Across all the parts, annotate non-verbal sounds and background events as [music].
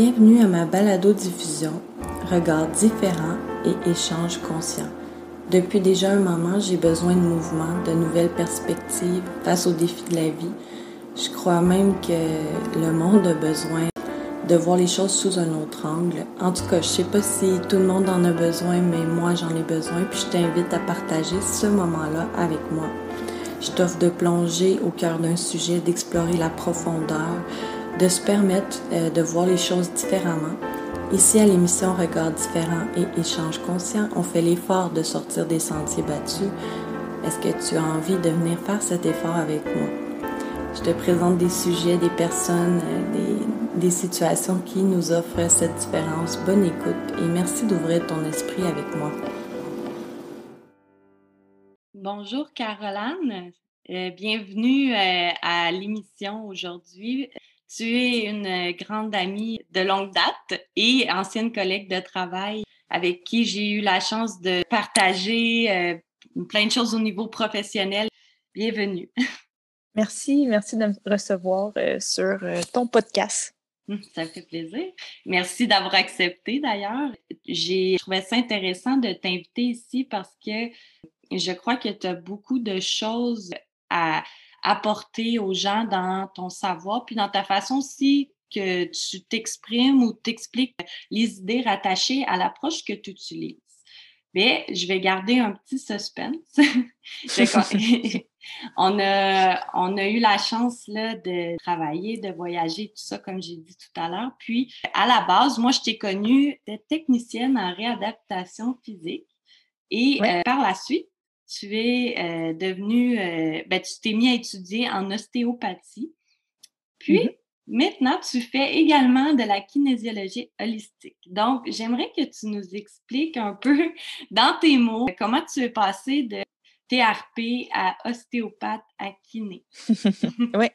Bienvenue à ma balado-diffusion Regards différents et échanges conscients. Depuis déjà un moment, j'ai besoin de mouvement, de nouvelles perspectives face aux défis de la vie. Je crois même que le monde a besoin de voir les choses sous un autre angle. En tout cas, je sais pas si tout le monde en a besoin, mais moi j'en ai besoin, puis je t'invite à partager ce moment-là avec moi. Je t'offre de plonger au cœur d'un sujet, d'explorer la profondeur, de se permettre euh, de voir les choses différemment. Ici à l'émission Regards différents et échanges conscients, on fait l'effort de sortir des sentiers battus. Est-ce que tu as envie de venir faire cet effort avec moi? Je te présente des sujets, des personnes, euh, des, des situations qui nous offrent cette différence. Bonne écoute et merci d'ouvrir ton esprit avec moi. Bonjour Caroline, euh, bienvenue à l'émission aujourd'hui. Tu es une grande amie de longue date et ancienne collègue de travail avec qui j'ai eu la chance de partager euh, plein de choses au niveau professionnel. Bienvenue. [laughs] Merci, merci de me recevoir euh, sur euh, ton podcast. Hum, ça fait plaisir. Merci d'avoir accepté d'ailleurs. J'ai trouvé ça intéressant de t'inviter ici parce que je crois que tu as beaucoup de choses à apporter aux gens dans ton savoir, puis dans ta façon aussi que tu t'exprimes ou t'expliques les idées rattachées à l'approche que tu utilises. Mais je vais garder un petit suspense. [laughs] [laughs] on, a, on a eu la chance là, de travailler, de voyager, tout ça, comme j'ai dit tout à l'heure. Puis, à la base, moi, je t'ai connue technicienne en réadaptation physique. Et euh, par la suite, tu es euh, devenu, euh, ben, tu t'es mis à étudier en ostéopathie. Puis, mm-hmm. maintenant, tu fais également de la kinésiologie holistique. Donc, j'aimerais que tu nous expliques un peu, [laughs] dans tes mots, comment tu es passé de TRP à ostéopathe à kiné. [laughs] oui.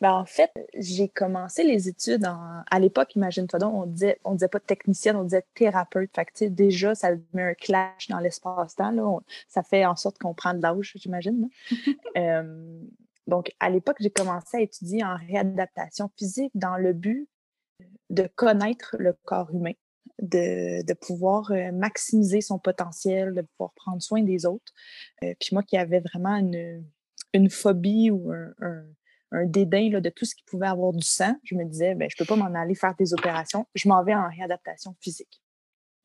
Ben, en fait, j'ai commencé les études à l'époque, imagine-toi donc, on disait, on disait pas technicienne, on disait thérapeute. Fait que, déjà, ça met un clash dans l'espace-temps. Ça fait en sorte qu'on prend de l'âge, j'imagine. [laughs] euh, donc, à l'époque, j'ai commencé à étudier en réadaptation physique dans le but de connaître le corps humain de, pouvoir euh, maximiser son potentiel, de pouvoir prendre soin des autres. Euh, puis moi qui avais vraiment une, phobie ou un, dédain de tout ce qui pouvait avoir du sang, je me disais, ben, je ne peux pas m'en aller faire des opérations, je m'en vais en réadaptation physique.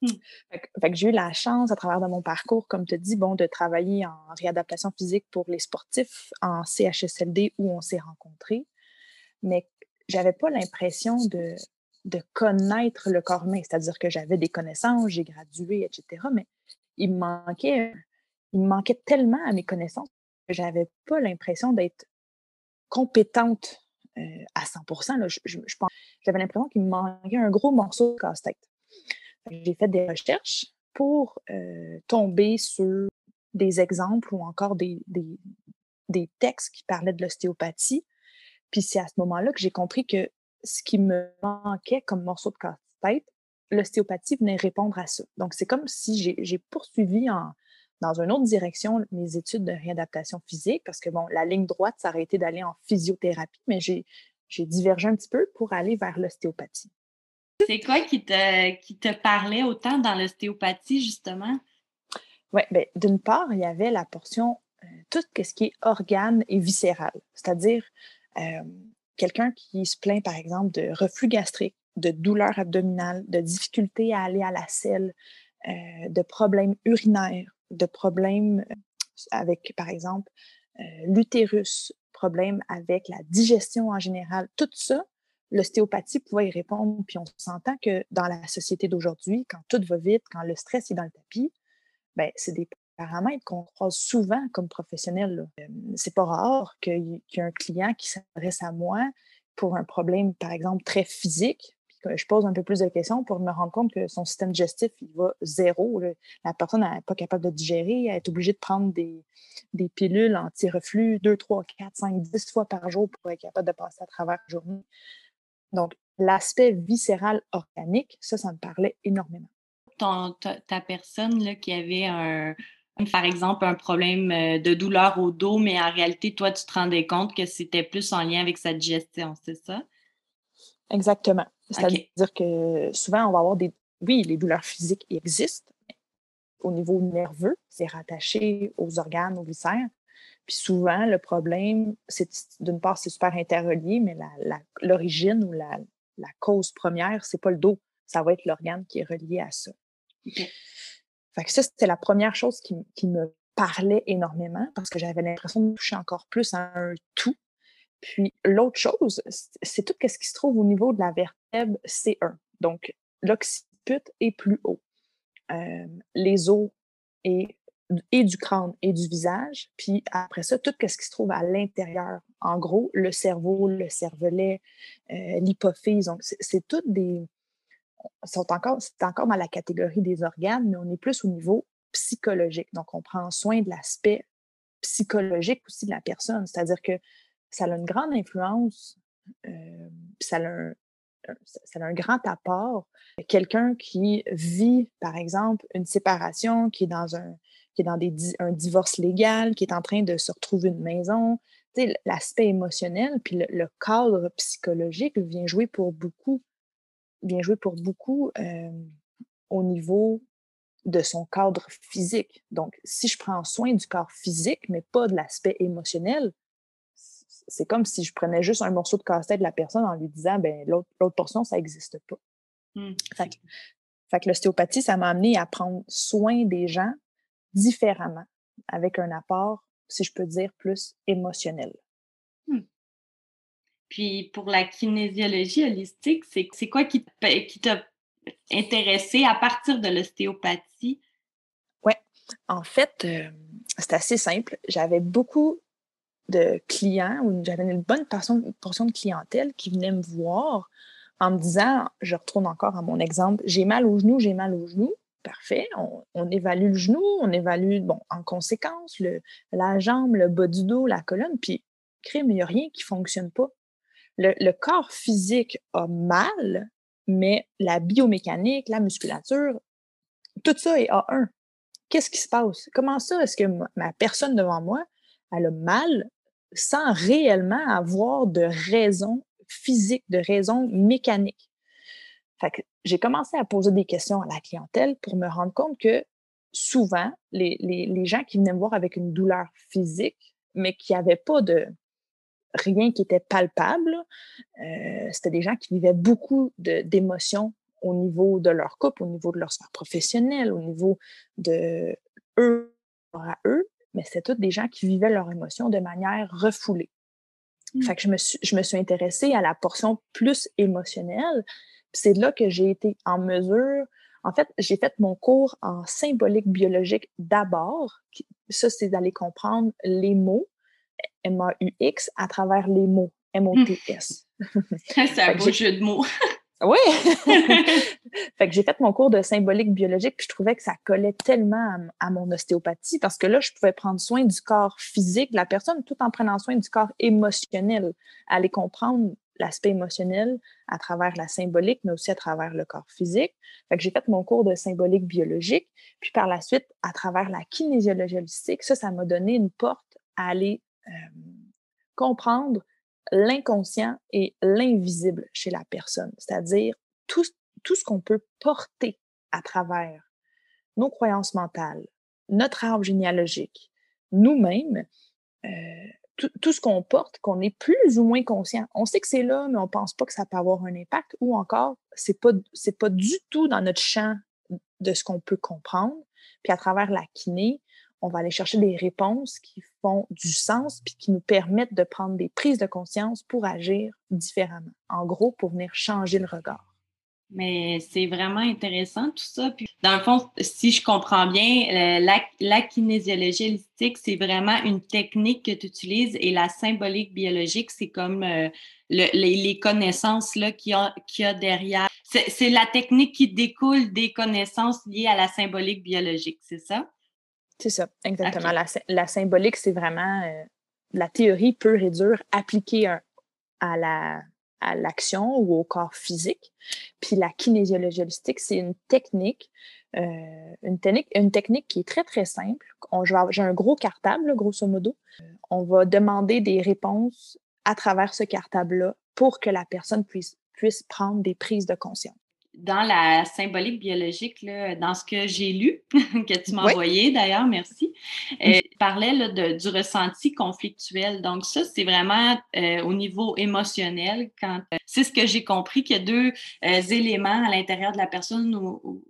Mmh. Fait, que, j'ai eu la chance, à travers de mon parcours, comme tu dis, bon, de travailler en réadaptation physique pour les sportifs en CHSLD où on s'est rencontrés. Mais j'avais pas l'impression de, de connaître le corps humain. C'est-à-dire que j'avais des connaissances, j'ai gradué, etc. Mais il me manquait, il manquait tellement à mes connaissances que j'avais pas l'impression d'être compétente euh, à 100 J'avais l'impression qu'il me manquait un gros morceau de casse-tête. J'ai fait des recherches pour euh, tomber sur des exemples ou encore des, des textes qui parlaient de l'ostéopathie. Puis c'est à ce moment-là que j'ai compris que ce qui me manquait comme morceau de casse-tête, l'ostéopathie venait répondre à ça. Donc, c'est comme si j'ai poursuivi en, dans une autre direction mes études de réadaptation physique, parce que, bon, la ligne droite, ça aurait été d'aller en physiothérapie, mais j'ai divergé un petit peu pour aller vers l'ostéopathie. C'est quoi qui te, qui te parlait autant dans l'ostéopathie, justement? Oui, bien, d'une part, il y avait la portion, euh, tout ce qui est organe et viscéral, c'est-à-dire euh, quelqu'un qui se plaint, par exemple, de reflux gastrique, de douleurs abdominales, de difficultés à aller à la selle, euh, de problèmes urinaires, de problèmes euh, avec, par exemple, euh, l'utérus, problèmes avec la digestion en général, tout ça, l'ostéopathie pouvait y répondre. Puis on s'entend que dans la société d'aujourd'hui, quand tout va vite, quand le stress est dans le tapis, ben, c'est des paramètres qu'on croise souvent comme professionnel. C'est pas rare qu'il y ait un client qui s'adresse à moi pour un problème, par exemple, très physique, puis que je pose un peu plus de questions pour me rendre compte que son système digestif, il va zéro. La personne n'est pas capable de digérer, elle est obligée de prendre des, des pilules anti-reflux 2, 3, 4, 5, 10 fois par jour pour être capable de passer à travers la journée. Donc, l'aspect viscéral organique, ça, ça me parlait énormément. ta, ta, personne là, qui avait un, par exemple, un problème euh, de douleur au dos, mais en réalité, toi, tu te rendais compte que c'était plus en lien avec sa digestion, c'est ça? Exactement. C'est-à-dire que souvent, on va avoir des. Oui, les douleurs physiques existent. au niveau nerveux, c'est rattaché aux organes, aux viscères. Puis souvent, le problème, c'est d'une part, c'est super interrelié, mais l'origine ou la, cause première, c'est pas le dos. Ça va être l'organe qui est relié à ça. Fait ça, c'était la première chose qui, me parlait énormément parce que j'avais l'impression de toucher encore plus à un tout. Puis l'autre chose, c'est tout ce qui se trouve au niveau de la vertèbre C1. Donc, l'occiput est plus haut. Les os et, et, du crâne et du visage. Puis après ça, tout ce qui se trouve à l'intérieur. En gros, le cerveau, le cervelet, euh, l'hypophyse. Donc, c'est toutes des... Sont encore, c'est encore dans la catégorie des organes, mais on est plus au niveau psychologique. Donc, on prend soin de l'aspect psychologique aussi de la personne. C'est-à-dire que ça a une grande influence, euh, ça, a un, ça a un grand apport. Quelqu'un qui vit, par exemple, une séparation, qui est dans un qui est dans des, un divorce légal, qui est en train de se retrouver une maison, l'aspect émotionnel, puis le, cadre psychologique vient jouer pour beaucoup, vient jouer pour beaucoup euh, au niveau de son cadre physique. Donc, si je prends soin du corps physique, mais pas de l'aspect émotionnel, c'est comme si je prenais juste un morceau de casse-tête de la personne en lui disant, ben l'autre portion, ça n'existe pas. Mmh. Fait, que, l'ostéopathie, ça m'a amené à prendre soin des gens différemment, avec un apport, si je peux dire, plus émotionnel. Mmh. Puis pour la kinésiologie holistique, c'est quoi qui t'a intéressé à partir de l'ostéopathie? Oui, en fait, euh, c'est assez simple. J'avais beaucoup de clients ou j'avais une bonne portion, de clientèle qui venait me voir en me disant, je retourne encore à mon exemple, j'ai mal au genou, j'ai mal au genou. Parfait, on, évalue le genou, on évalue, bon, en conséquence, le, la jambe, le bas du dos, la colonne, puis crime, il n'y a rien qui ne fonctionne pas. Le, corps physique a mal, mais la biomécanique, la musculature, tout ça est A1. Qu'est-ce qui se passe? Comment ça est-ce que ma personne devant moi, elle a mal sans réellement avoir de raison physique, de raison mécanique? Fait que j'ai commencé à poser des questions à la clientèle pour me rendre compte que souvent, les, les, les gens qui venaient me voir avec une douleur physique, mais qui n'avaient pas de, rien qui était palpable. Euh, c'était des gens qui vivaient beaucoup d'émotions au niveau de leur couple, au niveau de leur sphère professionnelle, au niveau de eux à eux, mais c'était tous des gens qui vivaient leurs émotions de manière refoulée. Mmh. Fait que je me, suis, je me suis intéressée à la portion plus émotionnelle. C'est là que j'ai été en mesure, en fait, j'ai fait mon cours en symbolique biologique d'abord. Ça, c'est d'aller comprendre les mots, M-A-U-X à travers les mots, M-O-T-S. [laughs] c'est un beau jeu de mots. [laughs] oui! [laughs] fait que j'ai fait mon cours de symbolique biologique, puis je trouvais que ça collait tellement à, mon ostéopathie parce que là, je pouvais prendre soin du corps physique de la personne tout en prenant soin du corps émotionnel, aller comprendre l'aspect émotionnel à travers la symbolique, mais aussi à travers le corps physique. Fait que j'ai fait mon cours de symbolique biologique, puis par la suite, à travers la kinésiologie holistique, ça, ça m'a donné une porte à aller comprendre l'inconscient et l'invisible chez la personne, c'est-à-dire tout, ce qu'on peut porter à travers nos croyances mentales, notre arbre généalogique, nous-mêmes, euh, tout, ce qu'on porte, qu'on est plus ou moins conscient. On sait que c'est là, mais on pense pas que ça peut avoir un impact, ou encore, c'est pas, c'est pas du tout dans notre champ de ce qu'on peut comprendre. Puis à travers la kiné, on va aller chercher des réponses qui font du sens puis qui nous permettent de prendre des prises de conscience pour agir différemment. En gros, pour venir changer le regard. Mais c'est vraiment intéressant tout ça. Puis, dans le fond, si je comprends bien, la, la kinésiologie holistique, c'est vraiment une technique que tu utilises et la symbolique biologique, c'est comme euh, les, connaissances qu'il y, a derrière. C'est la technique qui découle des connaissances liées à la symbolique biologique, c'est ça? C'est ça, exactement. La, symbolique, c'est vraiment euh, la théorie pure et dure appliquée à la à l'action ou au corps physique. Puis la kinésiologie holistique, c'est une technique, euh, une technique, une technique qui est très, très simple. J'ai un gros cartable, grosso modo. On va demander des réponses à travers ce cartable-là pour que la personne puisse puisse prendre des prises de conscience dans la symbolique biologique, là, dans ce que j'ai lu, [laughs] que tu m'as envoyé d'ailleurs, merci, euh, parlait là, de, du ressenti conflictuel. Donc ça, c'est vraiment euh, au niveau émotionnel. Quand euh, c'est ce que j'ai compris qu'il y a deux euh, éléments à l'intérieur de la personne où,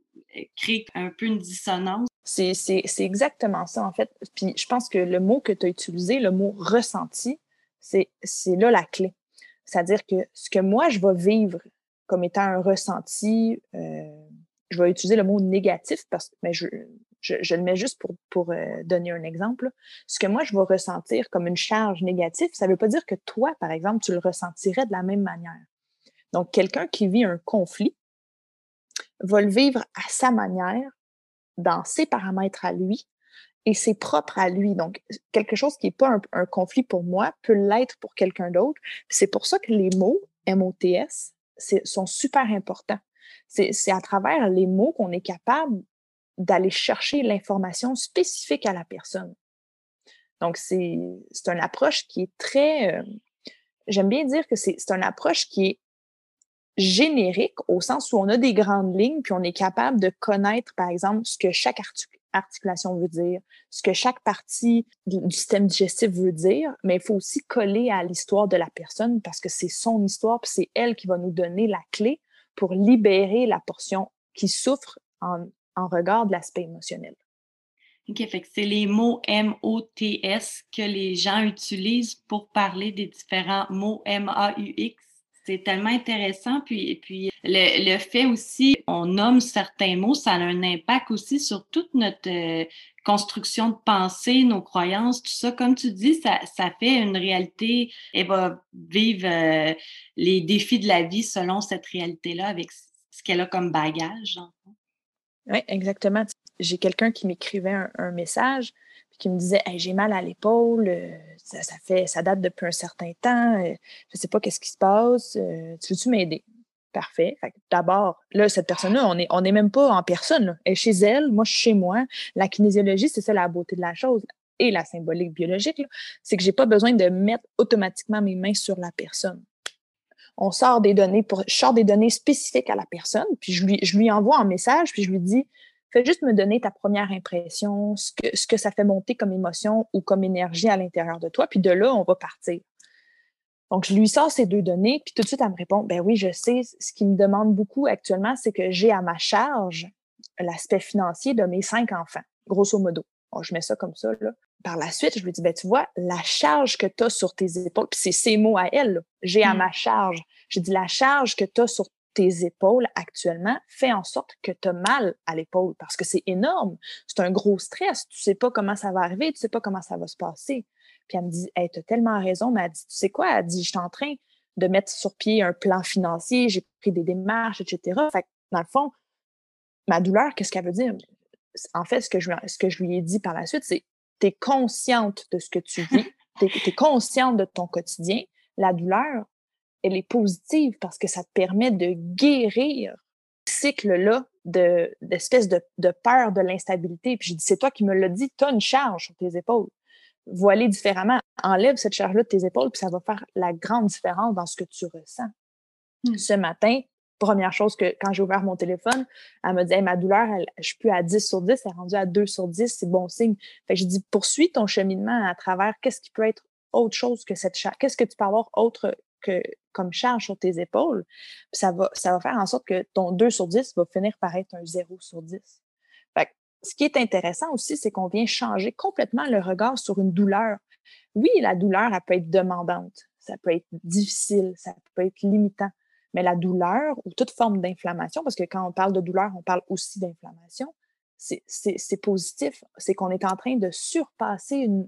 créent un peu une dissonance. C'est exactement ça, en fait. Puis je pense que le mot que tu as utilisé, le mot ressenti, c'est là la clé. C'est-à-dire que ce que moi, je vais vivre comme étant un ressenti, euh, je vais utiliser le mot négatif parce mais je, je, le mets juste pour, pour euh, donner un exemple. Ce que moi, je vais ressentir comme une charge négative, ça ne veut pas dire que toi, par exemple, tu le ressentirais de la même manière. Donc, quelqu'un qui vit un conflit va le vivre à sa manière, dans ses paramètres à lui, et c'est propre à lui. Donc, quelque chose qui n'est pas un, un, conflit pour moi peut l'être pour quelqu'un d'autre. C'est pour ça que les mots MOTS sont super importants. C'est à travers les mots qu'on est capable d'aller chercher l'information spécifique à la personne. Donc, c'est une approche qui est très... Euh, j'aime bien dire que c'est une approche qui est générique au sens où on a des grandes lignes, puis on est capable de connaître, par exemple, ce que chaque articulation veut dire, ce que chaque partie du système digestif veut dire, mais il faut aussi coller à l'histoire de la personne parce que c'est son histoire, puis c'est elle qui va nous donner la clé pour libérer la portion qui souffre en, en regard de l'aspect émotionnel. OK, fait que c'est les mots M-O-T-S que les gens utilisent pour parler des différents mots M-A-U-X c'est tellement intéressant. Puis, puis le, fait aussi, on nomme certains mots, ça a un impact aussi sur toute notre euh, construction de pensée, nos croyances, tout ça. Comme tu dis, ça, ça fait une réalité. Elle va vivre euh, les défis de la vie selon cette réalité-là, avec ce qu'elle a comme bagage. Oui, exactement. J'ai quelqu'un qui m'écrivait un, message qui me disait j'ai mal à l'épaule, euh, ça, fait, ça date depuis un certain temps, euh, je ne sais pas qu'est-ce qui se passe, euh, tu veux-tu m'aider? Parfait. D'abord, là, cette personne-là, on n'est on est même pas en personne. Elle est chez elle, moi, je suis chez moi. La kinésiologie, c'est ça la beauté de la chose et la symbolique biologique, c'est que je n'ai pas besoin de mettre automatiquement mes mains sur la personne. On sort des données pour, je sors des données spécifiques à la personne, puis je lui, je lui envoie un message, puis je lui dis, fais juste me donner ta première impression, ce que, ce que ça fait monter comme émotion ou comme énergie à l'intérieur de toi, puis de là, on va partir. Donc, je lui sors ces deux données, puis tout de suite, elle me répond, ben oui, je sais, ce qui me demande beaucoup actuellement, c'est que j'ai à ma charge l'aspect financier de mes cinq enfants, grosso modo. je mets ça comme ça, là. Par la suite, je lui dis, ben tu vois, la charge que tu as sur tes épaules, puis c'est ces mots à elle, j'ai à mmh. ma charge. Je dis, la charge que tu as sur tes épaules actuellement fait en sorte que tu as mal à l'épaule parce que c'est énorme. C'est un gros stress. Tu sais pas comment ça va arriver, tu sais pas comment ça va se passer. Puis elle me dit, hey, tu as tellement raison, mais elle dit, tu sais quoi? Elle dit, je suis en train de mettre sur pied un plan financier, j'ai pris des démarches, etc. Fait que, dans le fond, ma douleur, qu'est-ce qu'elle veut dire? En fait, ce que je, ce que je lui ai dit par la suite, c'est tu es consciente de ce que tu vis, tu es consciente de ton quotidien. La douleur, elle est positive parce que ça te permet de guérir ce cycle-là de, d'espèce de, de, peur de l'instabilité. Puis j'ai dit, c'est toi qui me l'as dit, tu as une charge sur tes épaules. Voiler différemment, enlève cette charge-là de tes épaules, puis ça va faire la grande différence dans ce que tu ressens. Mmh. Ce matin, première chose que quand j'ai ouvert mon téléphone, elle me dit ma douleur, elle, je suis plus à 10 sur 10, elle est rendue à 2 sur 10, c'est bon signe. Fait que j'ai dit poursuis ton cheminement à travers qu'est-ce qui peut être autre chose que cette charge, qu'est-ce que tu peux avoir autre que, comme charge sur tes épaules, ça va, ça va faire en sorte que ton 2 sur 10 va finir par être un 0 sur 10. ce qui est intéressant aussi, c'est qu'on vient changer complètement le regard sur une douleur. Oui, la douleur, elle peut être demandante, ça peut être difficile, ça peut être limitant, mais la douleur ou toute forme d'inflammation, parce que quand on parle de douleur, on parle aussi d'inflammation, c'est positif. C'est qu'on est en train de surpasser une,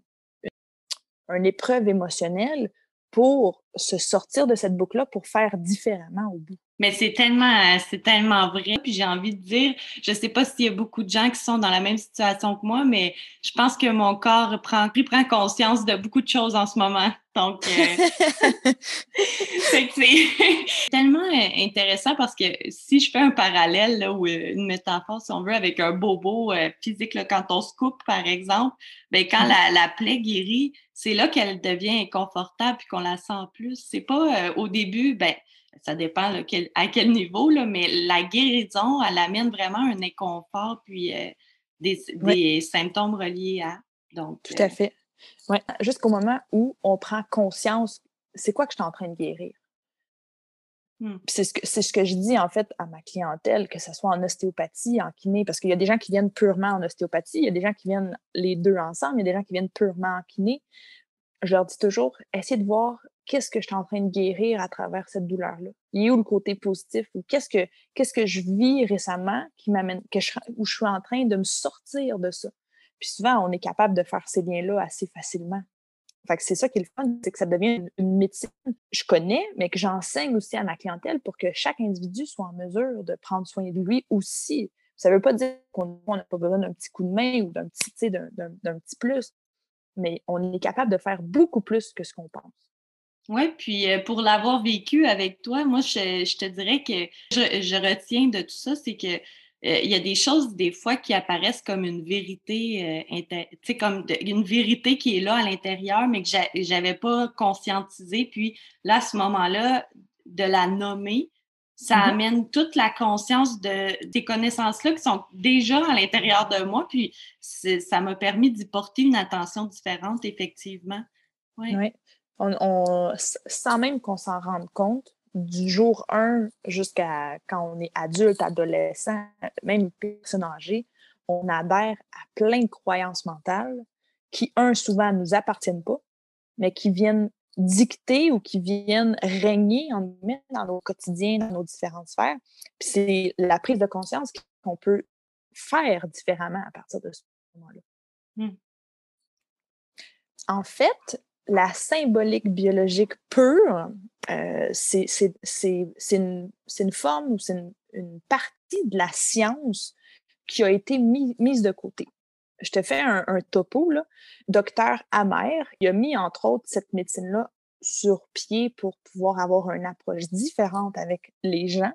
une épreuve émotionnelle pour se sortir de cette boucle-là pour faire différemment au bout. Mais c'est tellement, c'est tellement vrai. Puis j'ai envie de dire, je sais pas s'il y a beaucoup de gens qui sont dans la même situation que moi, mais je pense que mon corps prend, prend conscience de beaucoup de choses en ce moment. Donc, euh, [laughs] c'est [laughs] tellement euh, intéressant parce que si je fais un parallèle là, ou euh, une métaphore, si on veut, avec un bobo physique, là, quand on se coupe, par exemple, ben, quand la, la plaie guérit, c'est là qu'elle devient inconfortable puis qu'on la sent plus. C'est pas au début, ben, ça dépend à quel niveau, là, mais la guérison, elle amène vraiment un inconfort puis euh, des, symptômes reliés à. Donc, Tout à fait. Ouais. Jusqu'au moment où on prend conscience, c'est quoi que je suis en train de guérir? Mmh. C'est ce, que, ce que je dis en fait à ma clientèle, que ce soit en ostéopathie, en kiné, parce qu'il y a des gens qui viennent purement en ostéopathie, il y a des gens qui viennent les deux ensemble, il y a des gens qui viennent purement en kiné. Je leur dis toujours, essayez de voir qu'est-ce que je suis en train de guérir à travers cette douleur-là? Il est où le côté positif ou qu'est-ce que qu'est-ce que je vis récemment qui m'amène je, où je suis en train de me sortir de ça? Puis souvent, on est capable de faire ces liens-là assez facilement. Fait c'est ça qui est le fun, c'est que ça devient une, médecine que je connais, mais que j'enseigne aussi à ma clientèle pour que chaque individu soit en mesure de prendre soin de lui aussi. Ça ne veut pas dire qu'on n'a pas besoin d'un petit coup de main ou d'un petit, d'un petit plus, mais on est capable de faire beaucoup plus que ce qu'on pense. Oui, puis euh, pour l'avoir vécu avec toi, moi, je, te dirais que je, retiens de tout ça, c'est que euh, il y a des choses des fois qui apparaissent comme une vérité, euh, tu sais, comme une vérité qui est là à l'intérieur, mais que j'avais pas conscientisé. Puis là, à ce moment-là, de la nommer, ça mm-hmm. amène toute la conscience de ces connaissances-là qui sont déjà à l'intérieur de moi. Puis ça m'a permis d'y porter une attention différente, effectivement. Oui. Ouais. On, sans même qu'on s'en rende compte, du jour 1 jusqu'à quand on est adulte, adolescent, même personne âgée, on adhère à plein de croyances mentales qui, un, souvent ne nous appartiennent pas, mais qui viennent dicter ou qui viennent régner en dans nos quotidiens, dans nos différentes sphères. Puis c'est la prise de conscience qu'on peut faire différemment à partir de ce moment-là. Mmh. En fait, la symbolique biologique pure, euh, c'est une, forme ou c'est une, partie de la science qui a été mise de côté. Je te fais un, topo. Là. Docteur Amer, il a mis entre autres cette médecine-là sur pied pour pouvoir avoir une approche différente avec les gens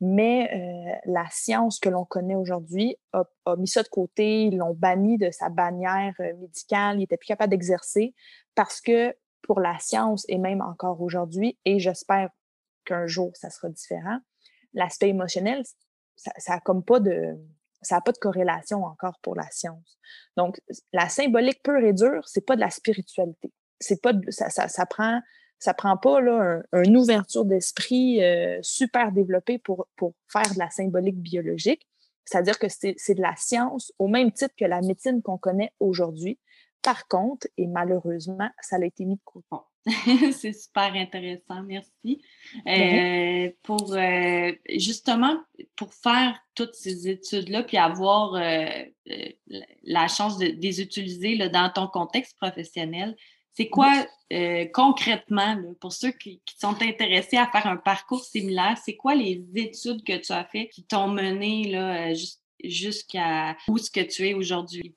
mais euh, la science que l'on connaît aujourd'hui a, mis ça de côté, ils l'ont banni de sa bannière euh, médicale, il n'était plus capable d'exercer parce que pour la science et même encore aujourd'hui, et j'espère qu'un jour ça sera différent, l'aspect émotionnel, ça n'a comme pas de ça corrélation encore pour la science. Donc, la symbolique pure et dure, c'est pas de la spiritualité. C'est pas ça, ça prend ça prend pas là, une ouverture d'esprit euh, super développée pour, pour faire de la symbolique biologique. C'est-à-dire que c'est de la science au même titre que la médecine qu'on connaît aujourd'hui. Par contre, et malheureusement, ça a été mis de côté. [laughs] c'est super intéressant, merci. Euh, pour euh, justement, pour faire toutes ces études-là, puis avoir la chance de, de les utiliser là, dans ton contexte professionnel, c'est quoi euh, concrètement, pour ceux qui, sont intéressés à faire un parcours similaire, c'est quoi les études que tu as fait qui t'ont mené euh, jusqu'à où ce que tu es aujourd'hui?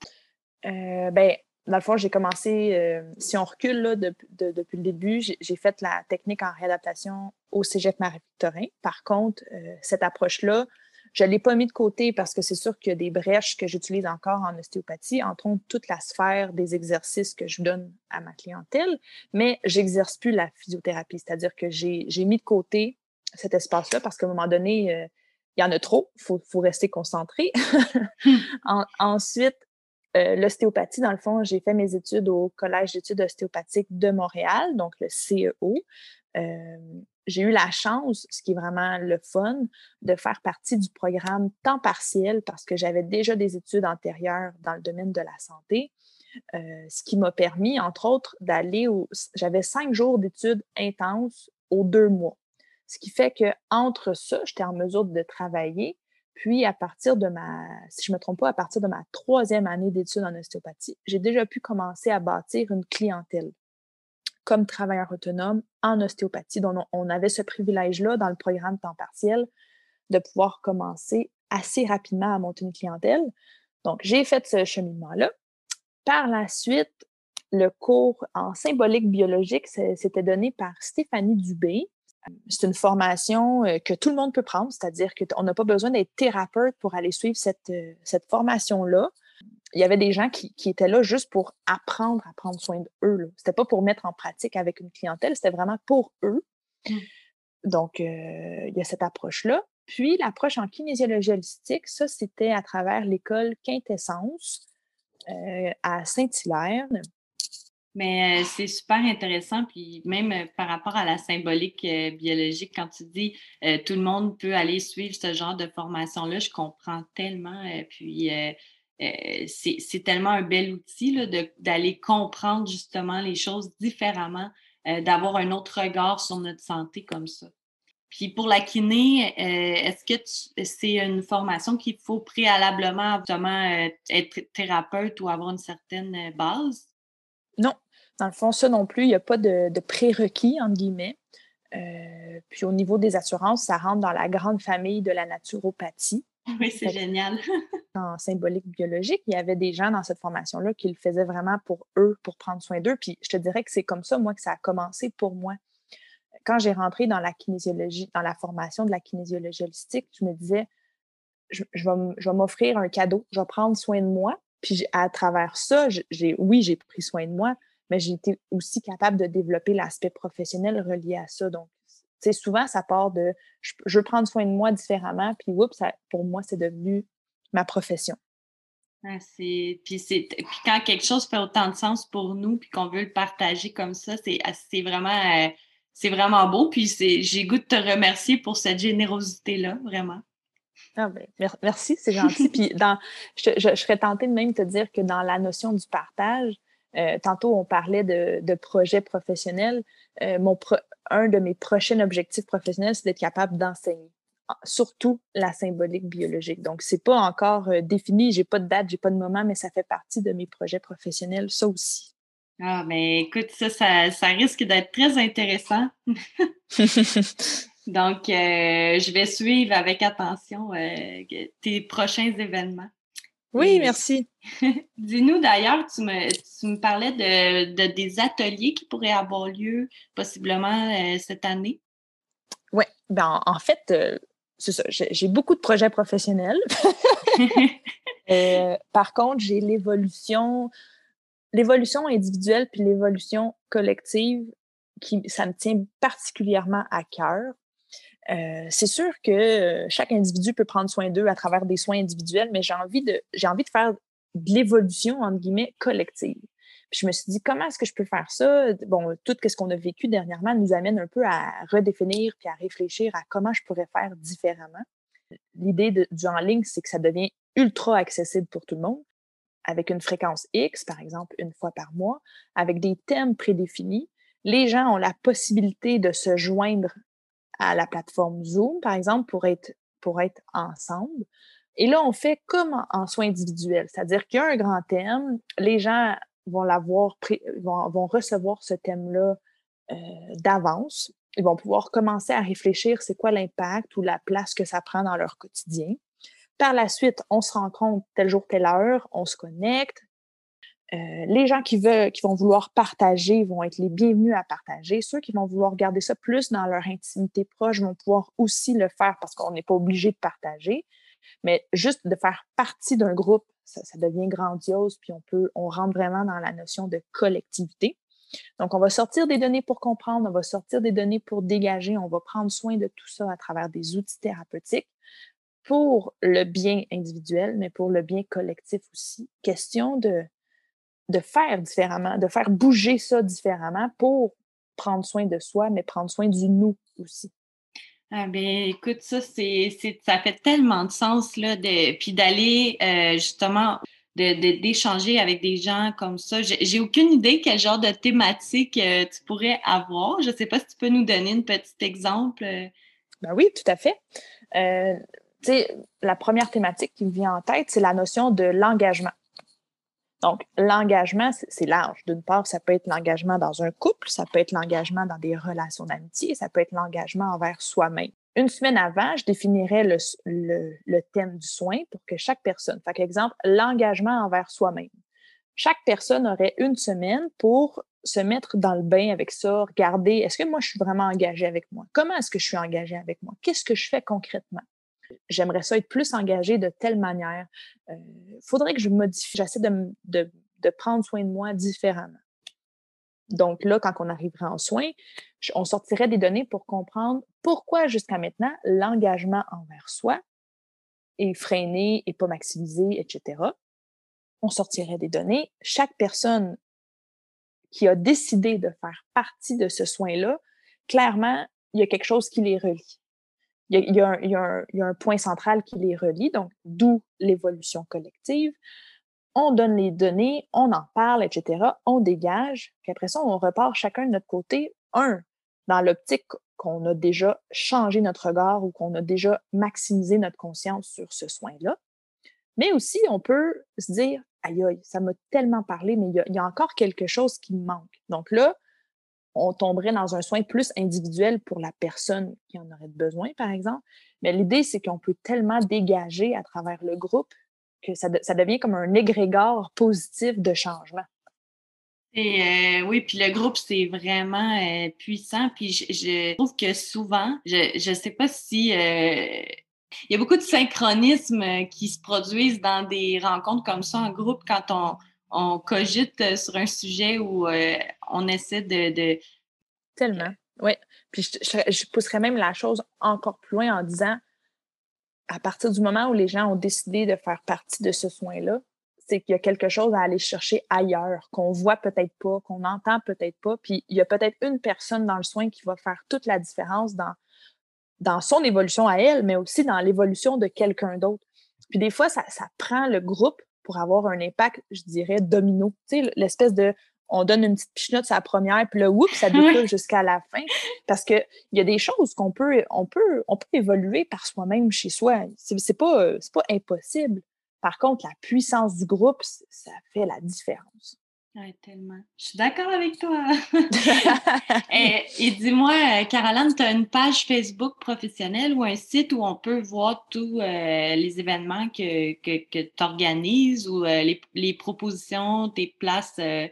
Euh, ben, dans le fond, j'ai commencé, si on recule là, depuis le début, j'ai fait la technique en réadaptation au Cégep Marie-Victorin. Par contre, cette approche-là, je ne l'ai pas mis de côté parce que c'est sûr qu'il y a des brèches que j'utilise encore en ostéopathie, entre autres toute la sphère des exercices que je donne à ma clientèle, mais j'exerce plus la physiothérapie, c'est-à-dire que j'ai mis de côté cet espace-là parce qu'à un moment donné, euh, il y en a trop, il faut, faut, rester concentré. [laughs] ensuite, euh, l'ostéopathie, dans le fond, j'ai fait mes études au Collège d'études ostéopathiques de Montréal, donc le CEO. J'ai eu la chance, ce qui est vraiment le fun, de faire partie du programme temps partiel parce que j'avais déjà des études antérieures dans le domaine de la santé, ce qui m'a permis, entre autres, d'aller au... J'avais cinq jours d'études intenses aux deux mois. Ce qui fait que entre ça, j'étais en mesure de travailler. Puis, à partir de ma, si je ne me trompe pas, à partir de ma troisième année d'études en ostéopathie, j'ai déjà pu commencer à bâtir une clientèle comme travailleur autonome en ostéopathie. Donc, on avait ce privilège-là dans le programme temps partiel de pouvoir commencer assez rapidement à monter une clientèle. Donc, j'ai fait ce cheminement-là. Par la suite, le cours en symbolique biologique, c'était donné par Stéphanie Dubé. C'est une formation euh, que tout le monde peut prendre, c'est-à-dire qu'on n'a pas besoin d'être thérapeute pour aller suivre cette, euh, cette formation-là il y avait des gens qui, étaient là juste pour apprendre à prendre soin d'eux. Ce n'était pas pour mettre en pratique avec une clientèle, c'était vraiment pour eux. Mmh. Donc, il y a cette approche-là. Puis, l'approche en kinésiologie holistique, ça, c'était à travers l'école Quintessence à Saint-Hilaire. Mais c'est super intéressant, puis même par rapport à la symbolique biologique, quand tu dis tout le monde peut aller suivre ce genre de formation-là, je comprends tellement. puis c'est tellement un bel outil d'aller comprendre justement les choses différemment, d'avoir un autre regard sur notre santé comme ça. Puis pour la kiné, est-ce que c'est une formation qu'il faut préalablement justement être thérapeute ou avoir une certaine base? Non, dans le fond, ça non plus, il n'y a pas de, prérequis, entre guillemets. Euh, puis au niveau des assurances, ça rentre dans la grande famille de la naturopathie. Oui, c'est génial. [laughs] en symbolique biologique, il y avait des gens dans cette formation-là qui le faisaient vraiment pour eux, pour prendre soin d'eux. Puis je te dirais que c'est comme ça, moi, que ça a commencé pour moi. Quand j'ai rentré dans la kinésiologie, dans la formation de la kinésiologie holistique, je me disais, je, je vais m'offrir un cadeau, je vais prendre soin de moi. Puis à travers ça, j'ai, oui, j'ai pris soin de moi, mais j'ai été aussi capable de développer l'aspect professionnel relié à ça. Donc, tu sais, souvent, ça part de je, veux prendre soin de moi différemment, puis oups, pour moi, c'est devenu ma profession. Ah, puis, puis quand quelque chose fait autant de sens pour nous, puis qu'on veut le partager comme ça, c'est vraiment, euh, c'est vraiment beau. Puis j'ai goût de te remercier pour cette générosité-là, vraiment. Ah ben, merci, c'est gentil. [laughs] puis dans, je, je, serais tentée de même te dire que dans la notion du partage, euh, tantôt, on parlait de, de projets professionnels. Euh, mon un de mes prochains objectifs professionnels, c'est d'être capable d'enseigner, surtout la symbolique biologique. Donc, c'est pas encore euh, défini, j'ai pas de date, j'ai pas de moment, mais ça fait partie de mes projets professionnels, ça aussi. Ah, mais écoute, ça, ça, risque d'être très intéressant. [laughs] Donc, je vais suivre avec attention tes prochains événements. Oui, merci. [laughs] Dis-nous d'ailleurs, tu me, parlais de, des ateliers qui pourraient avoir lieu possiblement euh, cette année. Oui, ben, en fait, euh, c'est ça, j'ai beaucoup de projets professionnels. [laughs] Euh, par contre, j'ai l'évolution, l'évolution individuelle puis l'évolution collective qui, ça me tient particulièrement à cœur. Euh, c'est sûr que euh, chaque individu peut prendre soin d'eux à travers des soins individuels, mais j'ai envie de, faire de l'évolution, entre guillemets, collective. Puis je me suis dit, comment est-ce que je peux faire ça? Bon, tout ce qu'on a vécu dernièrement nous amène un peu à redéfinir puis à réfléchir à comment je pourrais faire différemment. L'idée du en ligne, c'est que ça devient ultra accessible pour tout le monde, avec une fréquence X, par exemple, une fois par mois, avec des thèmes prédéfinis. Les gens ont la possibilité de se joindre à la plateforme Zoom, par exemple, pour être, pour être ensemble. Et là, on fait comme en, soins individuels, c'est-à-dire qu'il y a un grand thème, les gens vont l'avoir, vont, vont recevoir ce thème-là euh, d'avance. Ils vont pouvoir commencer à réfléchir c'est quoi l'impact ou la place que ça prend dans leur quotidien. Par la suite, on se rencontre tel jour, telle heure, on se connecte, euh, les gens qui, veulent, qui vont vouloir partager vont être les bienvenus à partager. Ceux qui vont vouloir garder ça plus dans leur intimité proche vont pouvoir aussi le faire parce qu'on n'est pas obligé de partager. Mais juste de faire partie d'un groupe, ça, devient grandiose, puis on peut, on rentre vraiment dans la notion de collectivité. Donc, on va sortir des données pour comprendre, on va sortir des données pour dégager, on va prendre soin de tout ça à travers des outils thérapeutiques pour le bien individuel, mais pour le bien collectif aussi. Question de de faire différemment, de faire bouger ça différemment pour prendre soin de soi, mais prendre soin du nous aussi. Ah ben, écoute, ça, c'est, ça fait tellement de sens, là, de, puis d'aller euh, justement de, d'échanger avec des gens comme ça. J'ai, aucune idée quel genre de thématique euh, tu pourrais avoir. Je ne sais pas si tu peux nous donner un petit exemple. Ben oui, tout à fait. Euh, la première thématique qui me vient en tête, c'est la notion de l'engagement. Donc, l'engagement, c'est large. D'une part, ça peut être l'engagement dans un couple, ça peut être l'engagement dans des relations d'amitié, ça peut être l'engagement envers soi-même. Une semaine avant, je définirais le, le, thème du soin pour que chaque personne, par exemple, l'engagement envers soi-même. Chaque personne aurait une semaine pour se mettre dans le bain avec ça, regarder, est-ce que moi, je suis vraiment engagée avec moi? Comment est-ce que je suis engagée avec moi? Qu'est-ce que je fais concrètement? J'aimerais ça être plus engagée de telle manière. Il euh, faudrait que je modifie, j'essaie de, prendre soin de moi différemment. Donc là, quand on arriverait en soins, on sortirait des données pour comprendre pourquoi jusqu'à maintenant l'engagement envers soi est freiné et pas maximisé, etc. On sortirait des données. Chaque personne qui a décidé de faire partie de ce soin-là, clairement, il y a quelque chose qui les relie. Il y, a, un, point central qui les relie, donc d'où l'évolution collective. On donne les données, on en parle, etc. On dégage, puis après ça, on repart chacun de notre côté. Un, dans l'optique qu'on a déjà changé notre regard ou qu'on a déjà maximisé notre conscience sur ce soin-là. Mais aussi, on peut se dire, aïe aïe, ça m'a tellement parlé, mais il y, a, encore quelque chose qui me manque. Donc là, on tomberait dans un soin plus individuel pour la personne qui en aurait besoin, par exemple. Mais l'idée, c'est qu'on peut tellement dégager à travers le groupe que ça, devient comme un égrégore positif de changement. Et euh, oui, puis le groupe, c'est vraiment euh, puissant. Puis je, trouve que souvent, je ne sais pas si euh, il y a beaucoup de synchronismes qui se produisent dans des rencontres comme ça en groupe quand on, cogite euh, sur un sujet euh, on essaie de, Tellement, oui. Puis je, pousserais même la chose encore plus loin en disant, à partir du moment où les gens ont décidé de faire partie de ce soin-là, c'est qu'il y a quelque chose à aller chercher ailleurs, qu'on voit peut-être pas, qu'on entend peut-être pas. Puis il y a peut-être une personne dans le soin qui va faire toute la différence dans dans son évolution à elle, mais aussi dans l'évolution de quelqu'un d'autre. Puis des fois, ça, prend le groupe pour avoir un impact, je dirais, domino. Tu sais, l'espèce de on donne une petite pichenote à la première, puis là, oups, ça découle jusqu'à la fin. Parce qu'il y a des choses qu'on peut, on peut, on peut évoluer par soi-même chez soi. C'est pas, pas impossible. Par contre, la puissance du groupe, ça fait la différence. Oui, tellement. Je suis d'accord avec toi. [laughs] et, dis-moi, Caroline, tu as une page Facebook professionnelle ou un site où on peut voir tous euh, les événements que, que, tu organises ou euh, les, propositions, tes places, euh,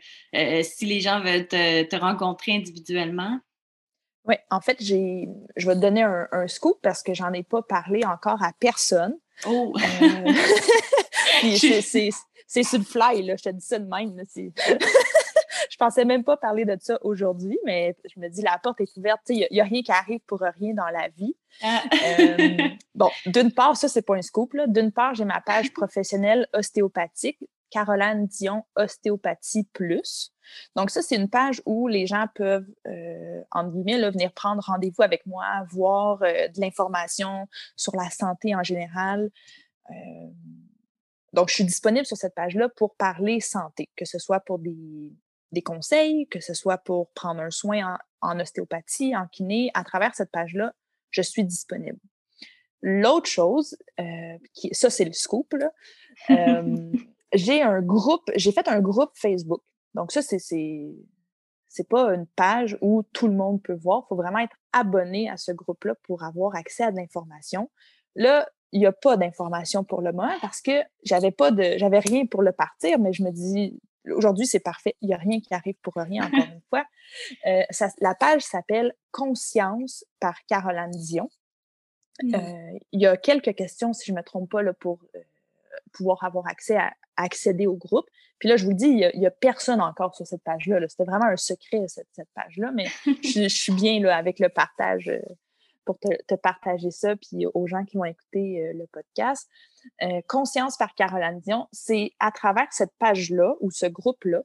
si les gens veulent te, rencontrer individuellement? Oui, en fait, j'ai, je vais te donner un, un scoop parce que j'en ai pas parlé encore à personne. Oh! [laughs] [laughs] c'est, c'est sur le fly, là, je te dis ça de même. [laughs] je pensais même pas parler de ça aujourd'hui, mais je me dis la porte est ouverte. Il n'y a, rien qui arrive pour rien dans la vie. Ah. Euh, bon, d'une part, ça, c'est pas un scoop. D'une part, j'ai ma page professionnelle ostéopathique, Caroline Dion Ostéopathie Plus. Donc, ça, c'est une page où les gens peuvent, euh, entre guillemets, venir prendre rendez-vous avec moi, voir euh, de l'information sur la santé en général. Donc, je suis disponible sur cette page-là pour parler santé, que ce soit pour des, conseils, que ce soit pour prendre un soin en, ostéopathie, en kiné. À travers cette page-là, je suis disponible. L'autre chose, euh, qui, ça c'est le scoop, euh, [laughs] j'ai un groupe, j'ai fait un groupe Facebook. Donc ça, c'est, c'est, pas une page où tout le monde peut voir. Il faut vraiment être abonné à ce groupe-là pour avoir accès à de l'information. Là, il n'y a pas d'information pour le moment parce que j'avais pas de j'avais rien pour le partir, mais je me dis aujourd'hui c'est parfait, il n'y a rien qui arrive pour rien encore une fois. [laughs] Euh, la page s'appelle Conscience par Caroline Dion. Mmh. Euh, il y a quelques questions, si je ne me trompe pas, là, pour euh, pouvoir avoir accès à, accéder au groupe. Puis là, je vous le dis, il n'y a, personne encore sur cette page-là. C'était vraiment un secret, cette, cette page-là, mais [laughs] je, je, suis bien là, avec le partage pour te, partager ça, puis aux gens qui vont écouter euh, le podcast. Euh, Conscience par Caroline Dion, c'est à travers cette page-là ou ce groupe-là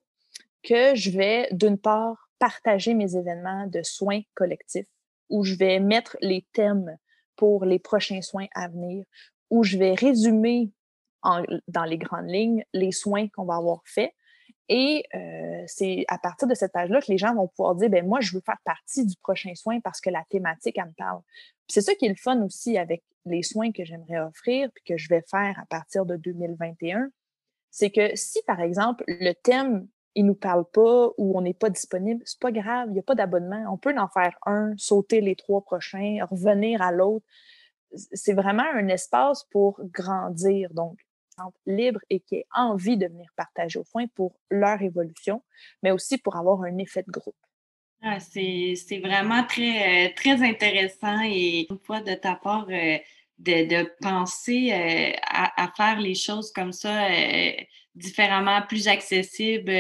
que je vais, d'une part, partager mes événements de soins collectifs, où je vais mettre les thèmes pour les prochains soins à venir, où je vais résumer dans les grandes lignes les soins qu'on va avoir faits, et euh, c'est à partir de cette page-là que les gens vont pouvoir dire, ben moi, je veux faire partie du prochain soin parce que la thématique, elle me parle. C'est ça qui est le fun aussi avec les soins que j'aimerais offrir puis que je vais faire à partir de 2021. C'est que si, par exemple, le thème, il nous parle pas ou on n'est pas disponible, c'est pas grave, il n'y a pas d'abonnement. On peut en faire un, sauter les trois prochains, revenir à l'autre. C'est vraiment un espace pour grandir. Donc, libre et qui aient envie de venir partager au foin pour leur évolution, mais aussi pour avoir un effet de groupe. Ah, c'est vraiment très, euh, très intéressant et une fois de ta part, euh, de, penser à, faire les choses comme ça différemment, plus accessible,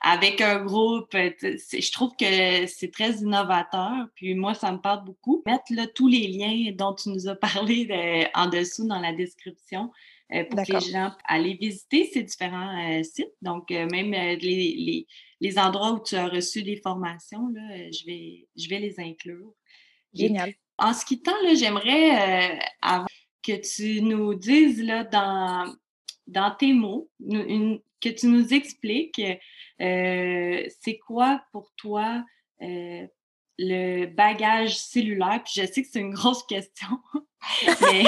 avec un groupe. Je trouve que c'est très innovateur. Puis moi, ça me parle beaucoup. Mettre là, tous les liens dont tu nous as parlé en dessous dans la description. Euh, pour que les gens aillent visiter ces différents euh, sites. Donc, euh, même les, les, endroits où tu as reçu des formations, là, je, vais, je vais les inclure. Génial. en ce qui tend, j'aimerais que tu nous dises là, dans, dans tes mots, que tu nous expliques c'est quoi pour toi le bagage cellulaire? Puis je sais que c'est une grosse question, [laughs] mais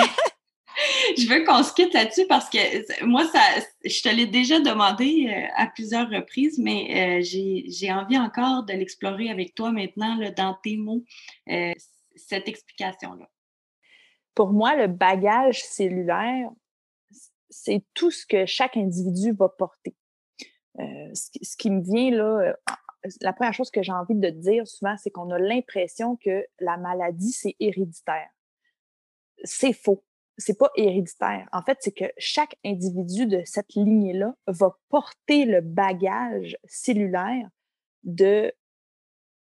[laughs] je veux qu'on se quitte là-dessus parce que moi, ça, je te l'ai déjà demandé euh, à plusieurs reprises, mais euh, j'ai envie encore de l'explorer avec toi maintenant, dans tes mots, euh, cette explication-là. Pour moi, le bagage cellulaire, c'est tout ce que chaque individu va porter. ce, qui me vient là, la première chose que j'ai envie de dire souvent, c'est qu'on a l'impression que la maladie, c'est héréditaire. C'est faux c'est pas héréditaire. En fait, c'est que chaque individu de cette lignée-là va porter le bagage cellulaire de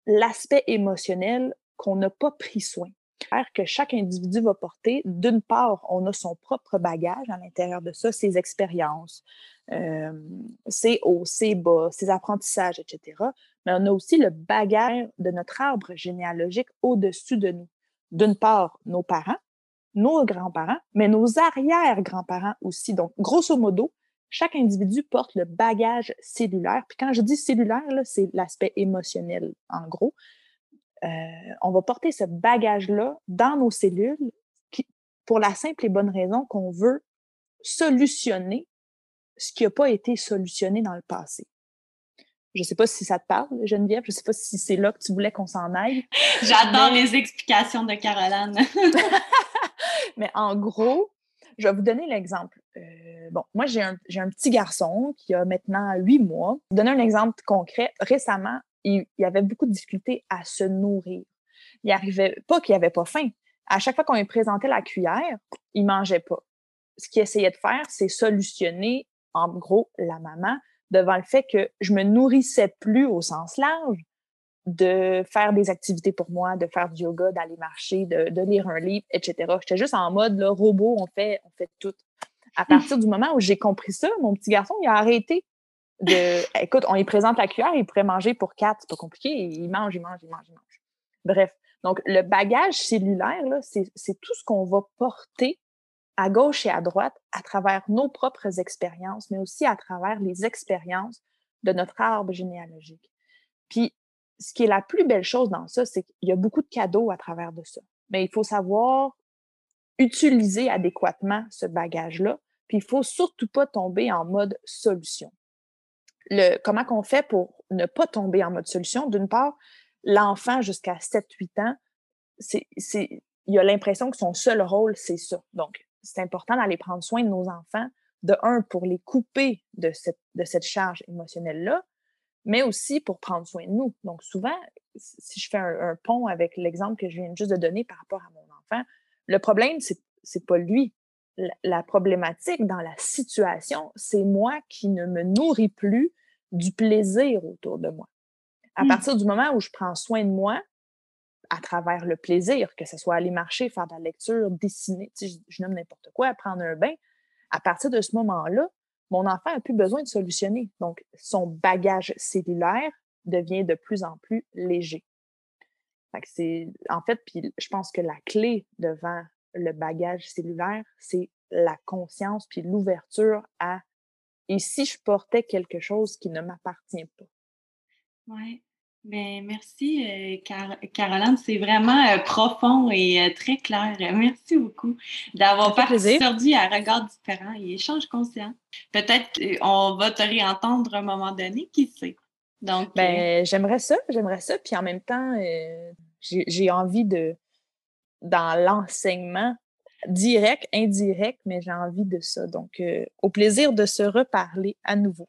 l'aspect émotionnel qu'on n'a pas pris soin. Que chaque individu va porter, d'une part, on a son propre bagage à l'intérieur de ça, ses expériences, euh, ses hauts, ses bas, ses apprentissages, etc. Mais on a aussi le bagage de notre arbre généalogique au-dessus de nous. D'une part, nos parents, nos grands-parents, mais nos arrière-grands-parents aussi. Donc, grosso modo, chaque individu porte le bagage cellulaire. Puis quand je dis cellulaire, c'est l'aspect émotionnel, en gros. Euh, on va porter ce bagage-là dans nos cellules pour la simple et bonne raison qu'on veut solutionner ce qui n'a pas été solutionné dans le passé. Je ne sais pas si ça te parle, Geneviève. Je ne sais pas si c'est là que tu voulais qu'on s'en aille. [laughs] J'adore les explications de Caroline. [laughs] Mais en gros, je vais vous donner l'exemple. Euh, bon, moi, j'ai un, petit garçon qui a maintenant huit mois. Je vais donner un exemple concret. Récemment, il, avait beaucoup de difficultés à se nourrir. Il arrivait pas qu'il avait pas faim. À chaque fois qu'on lui présentait la cuillère, il mangeait pas. Ce qu'il essayait de faire, c'est solutionner, en gros, la maman devant le fait que je me nourrissais plus au sens large, de faire des activités pour moi, de faire du yoga, d'aller marcher, de, lire un livre, etc. J'étais juste en mode là, robot, on fait, on fait tout. À partir du moment où j'ai compris ça, mon petit garçon, il a arrêté de. Écoute, on lui présente la cuillère, il pourrait manger pour quatre, c'est pas compliqué, il mange, il mange, il mange, il mange. Bref. Donc, le bagage cellulaire, c'est tout ce qu'on va porter à gauche et à droite à travers nos propres expériences, mais aussi à travers les expériences de notre arbre généalogique. Puis, ce qui est la plus belle chose dans ça, c'est qu'il y a beaucoup de cadeaux à travers de ça. Mais il faut savoir utiliser adéquatement ce bagage-là. Puis il faut surtout pas tomber en mode solution. Comment qu'on fait pour ne pas tomber en mode solution? D'une part, l'enfant jusqu'à 7-8 ans, c'est, il a l'impression que son seul rôle, c'est ça. Donc, c'est important d'aller prendre soin de nos enfants, de un, pour les couper de cette charge émotionnelle-là, mais aussi pour prendre soin de nous. Donc, souvent, si je fais un, pont avec l'exemple que je viens juste de donner par rapport à mon enfant, le problème, c'est, c'est pas lui. La, problématique dans la situation, c'est moi qui ne me nourris plus du plaisir autour de moi. À mmh. partir du moment où je prends soin de moi, à travers le plaisir, que ce soit aller marcher, faire de la lecture, dessiner, je, je nomme n'importe quoi, prendre un bain, à partir de ce moment-là, mon enfant n'a plus besoin de solutionner. Donc, son bagage cellulaire devient de plus en plus léger. en fait, puis je pense que la clé devant le bagage cellulaire, c'est la conscience puis l'ouverture à et si je portais quelque chose qui ne m'appartient pas? Oui. Bien, merci, euh, Caroline. C'est vraiment euh, profond et euh, très clair. Merci beaucoup d'avoir participé à Regards différents et échanges conscients. Peut-être qu'on va te réentendre à un moment donné, qui sait? Donc, ben, j'aimerais ça, j'aimerais ça. Puis en même temps, j'ai envie de, dans l'enseignement, direct, indirect, mais j'ai envie de ça. Donc, au plaisir de se reparler à nouveau.